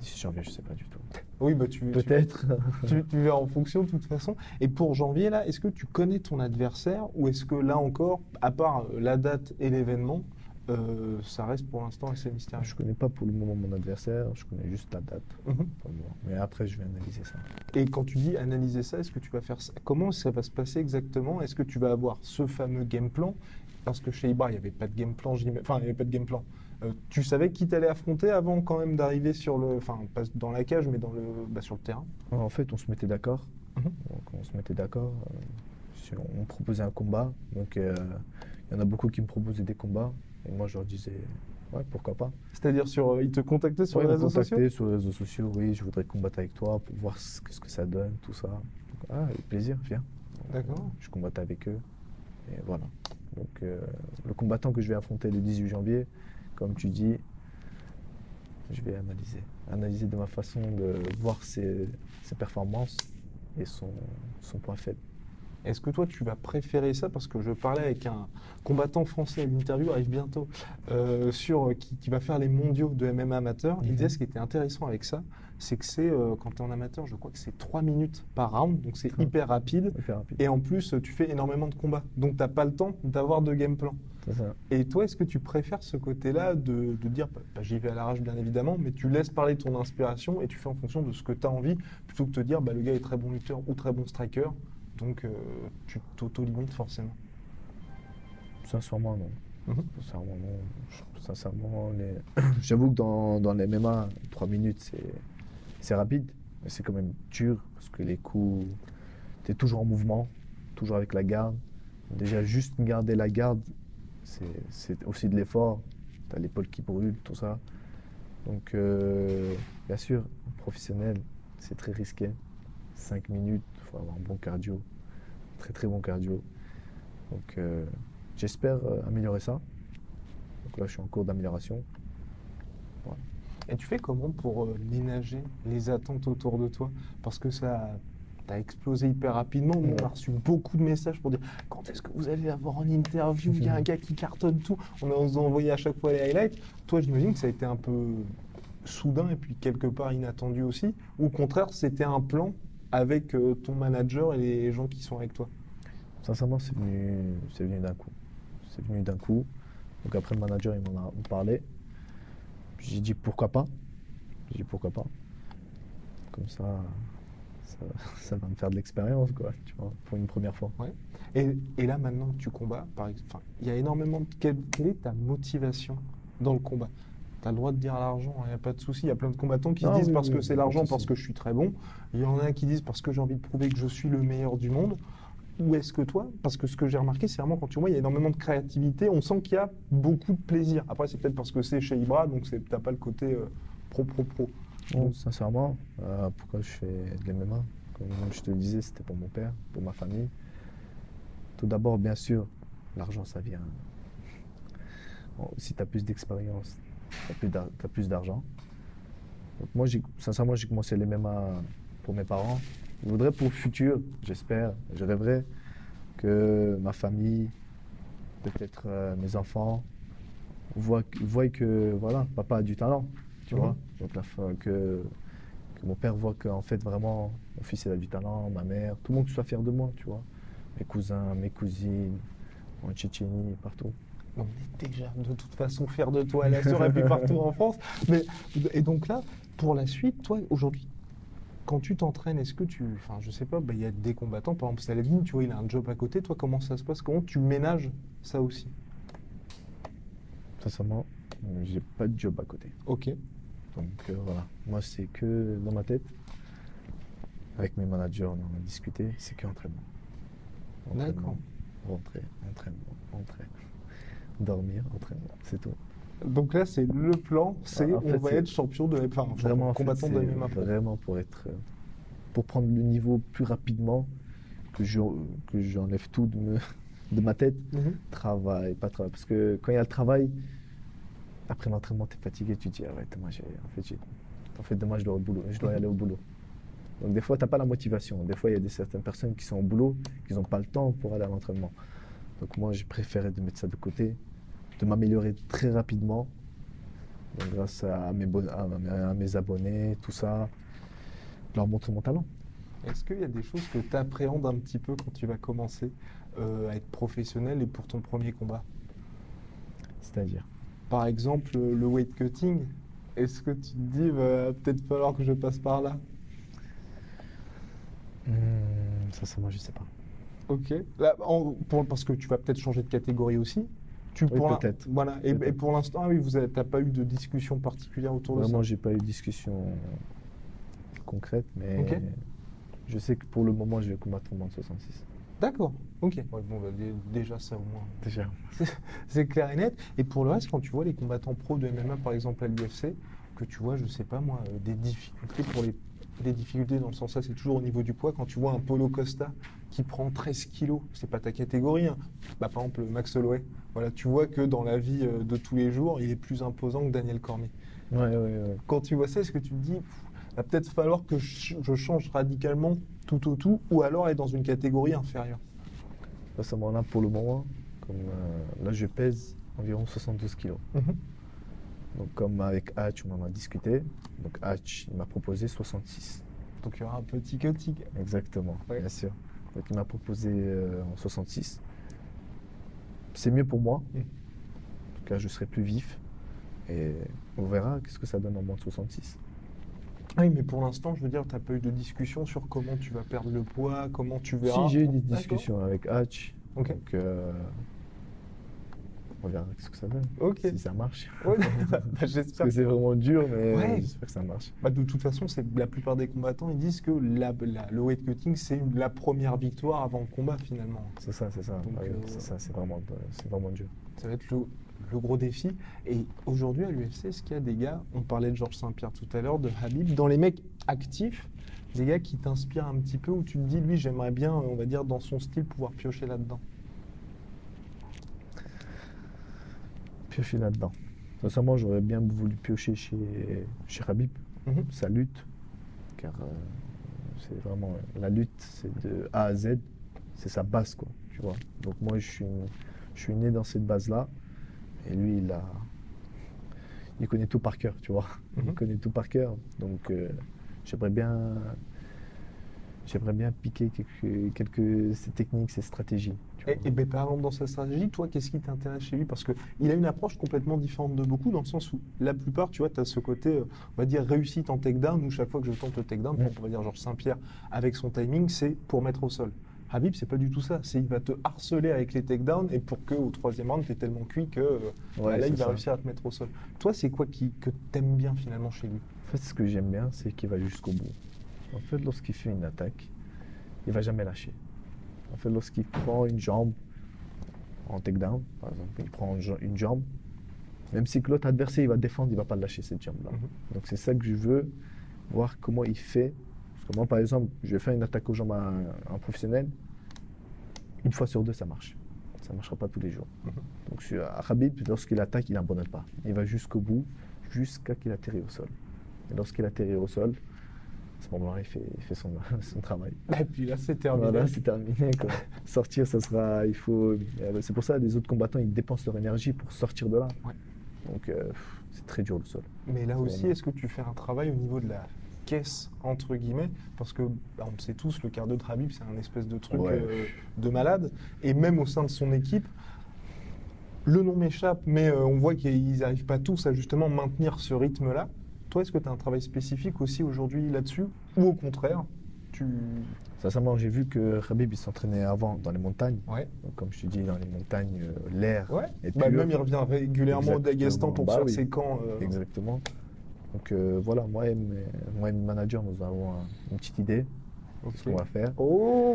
D'ici janvier, je sais pas du tout. Oui, bah tu, tu- Peut-être. tu, tu verras en fonction de toute façon. Et pour janvier, là, est-ce que tu connais ton adversaire ou est-ce que là encore, à part euh, la date et l'événement, euh, ça reste pour l'instant assez mystérieux je connais pas pour le moment mon adversaire, je connais juste la date. Mhm. pour. Mais après, je vais analyser ça. Et quand tu dis analyser ça, est-ce que tu vas faire ça? Comment ça va se passer exactement? Est-ce que tu vas avoir ce fameux game plan? Parce que chez Ibra, il n'y avait pas de game plan, enfin, il n'y avait pas de game plan. Euh, tu savais qui t'allais affronter avant quand même d'arriver sur le, enfin, pas dans la cage, mais dans le, bah, sur le terrain? En fait, on se mettait d'accord. Mhm. Donc, on se mettait d'accord. euh, on proposait un combat. Donc, il y en a beaucoup qui me proposaient des combats. Et moi, je leur disais, ouais, pourquoi pas. C'est-à-dire sur, euh, ils te contactaient sur Ouais, les ils réseaux sociaux contacté sur les réseaux sociaux. Oui, je voudrais combattre avec toi pour voir ce que, ce que ça donne, tout ça. Donc, ah, avec plaisir, viens. D'accord. Je combattais avec eux. Et voilà. Donc, euh, le combattant que je vais affronter le 18 janvier, comme tu dis, je vais analyser. Analyser de ma façon de voir ses, ses performances et son, son point faible. Est-ce que toi, tu vas préférer ça Parce que je parlais avec un combattant français, l'interview arrive bientôt, euh, sur, qui, qui va faire les mondiaux de MMA amateur. Il Mhm. disait ce qui était intéressant avec ça, c'est que c'est, euh, quand tu es en amateur, je crois que c'est 3 minutes par round, donc c'est hyper rapide. Hyper rapide. Et en plus, tu fais énormément de combats. Donc, tu n'as pas le temps d'avoir de game plan. Ça. Et toi, est-ce que tu préfères ce côté-là de, de dire, bah, bah, j'y vais à l'arrache bien évidemment, mais tu laisses parler ton inspiration et tu fais en fonction de ce que tu as envie, plutôt que de te dire, bah, le gars est très bon lutteur ou très bon striker, donc euh, tu t'auto-limites forcément. Sincèrement, non. Mhm. Sincèrement, non. Sincèrement, les- j'avoue que dans, dans les MMA, 3 minutes, c'est, rapide, mais c'est quand même dur parce que les coups, tu es toujours en mouvement, toujours avec la garde. Déjà, juste garder la garde, c'est, c'est aussi de l'effort. Tu as l'épaule qui brûle, tout ça. Donc, euh, bien sûr, professionnel, c'est très risqué. 5 minutes, il faut avoir un bon cardio, très très bon cardio. Donc, euh, j'espère euh, améliorer ça. Donc là, je suis en cours d'amélioration. Et tu fais comment pour euh, ménager les attentes autour de toi? Parce que ça a explosé hyper rapidement. On a reçu beaucoup de messages pour dire quand est-ce que vous allez avoir en interview? Il y a un gars qui cartonne tout. On a envoyé à chaque fois les highlights. Toi, j'imagine que ça a été un peu soudain et puis quelque part inattendu aussi. Ou au contraire, c'était un plan avec euh, ton manager et les gens qui sont avec toi. Sincèrement, c'est venu, c'est venu d'un coup. C'est venu d'un coup. Donc après, le manager, il m'en a parlé. J'ai dit pourquoi pas. J'ai dit pourquoi pas. Comme ça, ça, ça va me faire de l'expérience, quoi, tu vois, pour une première fois. Et, et là, maintenant que tu combats, par exemple, il y a énormément de. Quelle est ta motivation dans le combat? Tu as le droit de dire l'argent, il n'y a pas de souci. Il y a plein de combattants qui Ah se disent oui, parce oui, que c'est l'argent, parce que je suis très bon. Il y en a qui disent parce que j'ai envie de prouver que je suis le meilleur du monde. Ou est-ce que toi, parce que ce que j'ai remarqué, c'est vraiment quand tu vois, il y a énormément de créativité, on sent qu'il y a beaucoup de plaisir. Après, c'est peut-être parce que c'est chez Ibra, donc tu n'as pas le côté euh, pro, pro, pro. Bon, sincèrement, euh, pourquoi je fais de l'MMA Comme je te le disais, c'était pour mon père, pour ma famille. Tout d'abord, bien sûr, l'argent, ça vient. Bon, si tu as plus d'expérience, tu as plus d'argent. Moi, sincèrement, j'ai commencé l'MMA pour mes parents. Je voudrais pour le futur, j'espère, je rêverais que ma famille, peut-être euh, mes enfants, voient, que- voient que voilà, papa a du talent. Tu Mhm. vois Donc la que, que mon père voit qu'en fait vraiment mon fils il a du talent, ma mère, tout le monde soit fier de moi, tu vois. Mes cousins, mes cousines, en Tchétchénie, partout. On est déjà de toute façon fiers de toi à la sœur et puis partout en France. Mais, et donc là, pour la suite, toi, aujourd'hui, quand tu t'entraînes, est-ce que tu. Enfin, je sais pas, bah, il y a des combattants, par exemple Saladin, tu vois, il a un job à côté. Toi, comment ça se passe? Comment tu ménages ça aussi? Sincèrement, j'ai pas de job à côté. Ok. Donc euh, voilà, moi c'est que dans ma tête. Avec mes managers, on en a discuté, c'est que entraînement. D'accord. Entraînement, Rentrer, entraînement, rentrer. Dormir, entraînement, c'est tout. Donc là, c'est le plan, c'est fait, on va c'est être champion de. Enfin, Vraiment, en fait, combattant de MMA. Vraiment pour être. euh, Pour prendre le niveau plus rapidement, que je- que j'enlève tout de, me- de ma tête. Mhm. Travail, pas travail. Parce que quand il y a le travail, après l'entraînement, tu es fatigué, tu te dis, ah ouais, moi, j'ai- en fait, j'ai- en fait, demain, je dois, au boulot, je dois aller au boulot. Donc, des fois, tu n'as pas la motivation. Des fois, il y a des, certaines personnes qui sont au boulot, qui n'ont pas le temps pour aller à l'entraînement. Donc moi, j'ai préféré de mettre ça de côté, de m'améliorer très rapidement. Donc, grâce à mes, à abonnés, tout ça, leur montrer mon talent. Est-ce qu'il y a des choses que tu appréhendes un petit peu quand tu vas commencer euh, à être professionnel et pour ton premier combat? C'est-à-dire? Par exemple, le weight cutting, est-ce que tu te dis, va peut-être falloir que je passe par là? Ça, ça, moi, je sais pas. Ok. Là, en- pour- parce que tu vas peut-être changer de catégorie aussi. Tu, Oui, pour l'in- peut-être. Voilà. Et, Peut-être. et pour l'instant, ah oui, vous n'as pas eu de discussion particulière autour Vraiment, de ça j'ai pas eu de discussion concrète, mais Ok. je sais que pour le moment, je vais combattre au moins de 66. D'accord. Ok. Ouais, bon, bah, dé- déjà, ça au moins. Déjà. C'est clair et net. Et pour le reste, quand tu vois les combattants pro de MMA, par exemple à l'UFC, que tu vois, je sais pas moi, euh, des difficultés pour les. Des difficultés dans le sens, ça c'est toujours au niveau du poids. Quand tu vois un Polo Costa qui prend 13 kilos, c'est pas ta catégorie. hein. Bah, par exemple, Max Holloway. Voilà, tu vois que dans la vie euh, de tous les jours, il est plus imposant que Daniel Cormier. Ouais, ouais, ouais. Quand tu vois ça, est-ce que tu te dis, pff, va peut-être falloir que je change radicalement tout au tout, ou alors être dans une catégorie inférieure? À ce moment-là, pour le moment, comme euh, là, je pèse environ 72 kilos. Mhm. Donc, comme avec Hatch, on en a discuté. Donc, Hatch, il m'a proposé 66. Donc il y aura un petit cutting. Exactement, Ouais. bien sûr. Donc, il m'a proposé euh, en 66. C'est mieux pour moi. Mm. En tout cas, je serai plus vif. Et on verra qu'est-ce que ça donne en moins de 66. Ah Oui, mais pour l'instant, je veux dire, tu n'as pas eu de discussion sur comment tu vas perdre le poids, comment tu verras. Si, j'ai eu des discussions avec Hatch. Ok. Donc, euh, on verra ce que ça donne. Ok. Si ça marche. Ouais, bah, Parce j'espère. que c'est vraiment dur, mais Ouais. j'espère que ça marche. Bah, de toute façon, c'est la plupart des combattants, ils disent que la- la- le weight cutting, c'est la première victoire avant le combat finalement. C'est ça, c'est ça. Euh, c'est ça, c'est vraiment, c'est vraiment dur. Ça va être le, le gros défi. Et aujourd'hui à l'UFC, est-ce qu'il y a des gars, on parlait de Georges Saint-Pierre tout à l'heure, de Habib, dans les mecs actifs, des gars qui t'inspirent un petit peu, où tu te dis, lui, j'aimerais bien, on va dire, dans son style, pouvoir piocher là-dedans? Piocher là-dedans. Sincèrement, j'aurais bien voulu piocher chez, chez Habib, Mhm. sa lutte, car euh, c'est vraiment la lutte, c'est de A à Z, c'est sa base, quoi, tu vois. Donc moi, je suis, je suis né dans cette base-là, et lui, il a, il connaît tout par cœur, tu vois. Il Mhm. connaît tout par cœur, donc euh, j'aimerais bien, j'aimerais bien piquer quelques, quelques ces techniques, ces stratégies. Tu Et, vois. et ben, par exemple, dans sa stratégie, toi, qu'est-ce qui t'intéresse chez lui? Parce qu'il a une approche complètement différente de beaucoup, dans le sens où la plupart, tu vois, tu as ce côté, euh, on va dire, réussite en takedown, où chaque fois que je tente le takedown, Mm. on va dire Georges Saint-Pierre, avec son timing, c'est pour mettre au sol. Habib, c'est pas du tout ça. C'est il va te harceler avec les takedowns et pour que au troisième round, tu es tellement cuit que euh, Ouais, là, il va ça. réussir à te mettre au sol. Toi, c'est quoi qui, que t'aimes bien finalement chez lui? En fait, ce que j'aime bien, c'est qu'il va jusqu'au bout. En fait, lorsqu'il fait une attaque, il va jamais lâcher. En fait, lorsqu'il prend une jambe en takedown, par exemple, il prend une ja- une jambe, même si que l'autre adversaire il va défendre, il va pas lâcher cette jambe-là. Mhm. Donc c'est ça que je veux voir comment il fait. Parce que moi, par exemple, je vais faire une attaque aux jambes à un, à un professionnel. Une fois sur deux, ça marche. Ça ne marchera pas tous les jours. Mhm. Donc sur Khabib, lorsqu'il attaque, il n'abandonne pas. Il va jusqu'au bout, jusqu'à qu'il atterrit au sol. Et lorsqu'il atterrit au sol, ce moment-là, il fait, il fait son, son travail. Et puis là, c'est terminé. Voilà, c'est terminé. quoi. sortir, ça sera. Il faut. euh, C'est pour ça les autres combattants, ils dépensent leur énergie pour sortir de là. Ouais. Donc euh, c'est très dur le sol. Mais là aussi, Vraiment. est-ce que tu fais un travail au niveau de la caisse, entre guillemets? Parce que, bah, on le sait tous, le cardio de Habib, c'est un espèce de truc Ouais. euh, de malade. Et même au sein de son équipe, le nom m'échappe, mais euh, on voit qu'ils n'arrivent pas tous à justement maintenir ce rythme-là. Toi, est-ce que tu as un travail spécifique aussi aujourd'hui là-dessus? Ou au contraire, tu... Sincèrement, j'ai vu que Khabib il s'entraînait avant dans les montagnes. Ouais. Donc, comme je te dis, dans les montagnes, euh, l'air Ouais. Bah, même il revient régulièrement au. Daghestan pour Bah faire oui. ses camps. euh, Exactement. Donc euh, voilà, moi et, mes, moi et mes managers, nous avons un- une petite idée de ce qu'on va faire. Oh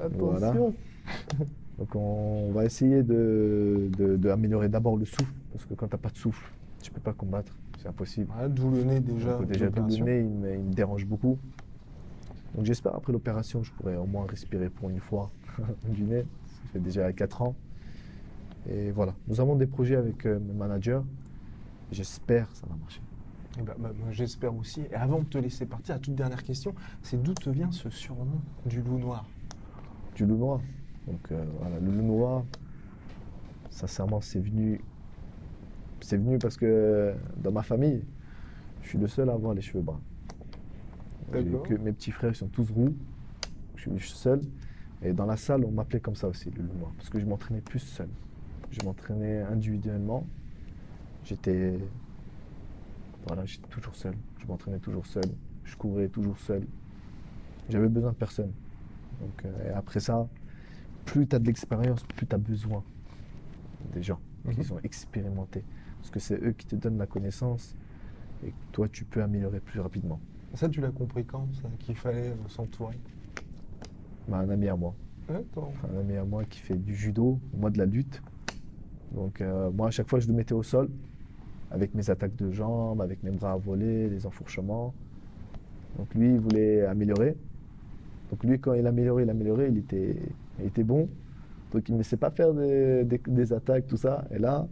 Attention Voilà. Donc on va essayer de, de- de d'abord le souffle, parce que quand tu n'as pas de souffle, tu peux pas combattre, c'est impossible. D'où le nez déjà. Donc, déjà le nez, il me, il me dérange beaucoup. Donc j'espère après l'opération, je pourrai au moins respirer pour une fois du nez. Ça fait déjà 4 ans. Et voilà, nous avons des projets avec euh, mes managers. J'espère que ça va marcher. Eh ben, bah, J'espère aussi. Et avant de te laisser partir, la toute dernière question, c'est d'où te vient ce surnom du loup noir? Du loup noir. Donc euh, voilà, le loup noir, sincèrement, c'est venu, c'est venu parce que dans ma famille, je suis le seul à avoir les cheveux bruns. Que mes petits frères ils sont tous roux, je suis, seul. Et dans la salle, on m'appelait comme ça aussi, le loup noir, parce que je m'entraînais plus seul. Je m'entraînais individuellement. J'étais, voilà, j'étais toujours seul. Je m'entraînais toujours seul. Je courais toujours seul. J'avais besoin de personne. Donc, euh, et après ça, plus tu as de l'expérience, plus tu as besoin des gens qui Mhm. sont expérimentés. Parce que c'est eux qui te donnent la connaissance et que toi, tu peux améliorer plus rapidement. Ça, tu l'as compris quand, qu'il fallait euh, s'entourer Bah, un ami à moi, un ami à moi qui fait du judo, moi de la lutte. Donc euh, moi, à chaque fois, je le mettais au sol avec mes attaques de jambes, avec mes bras à voler, les enfourchements. Donc lui, il voulait améliorer. Donc lui, quand il améliorait, il améliorait, il était, il était bon. Donc il ne me laissait pas faire des, des- des attaques, tout ça. Et là,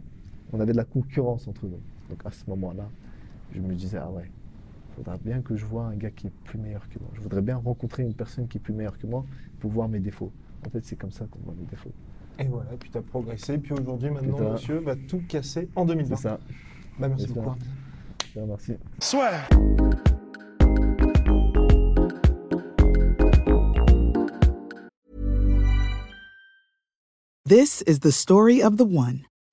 on avait de la concurrence entre nous. Donc à ce moment-là, je me disais, ah ouais, il faudra bien que je vois un gars qui est plus meilleur que moi. Je voudrais bien rencontrer une personne qui est plus meilleure que moi pour voir mes défauts. En fait, c'est comme ça qu'on voit les défauts. Et voilà, puis tu as progressé. Et puis aujourd'hui, maintenant, Putain. monsieur va tout casser en 2020. C'est ça. Bah, merci C'est beaucoup. ça. Bien, merci. This is the story of the one.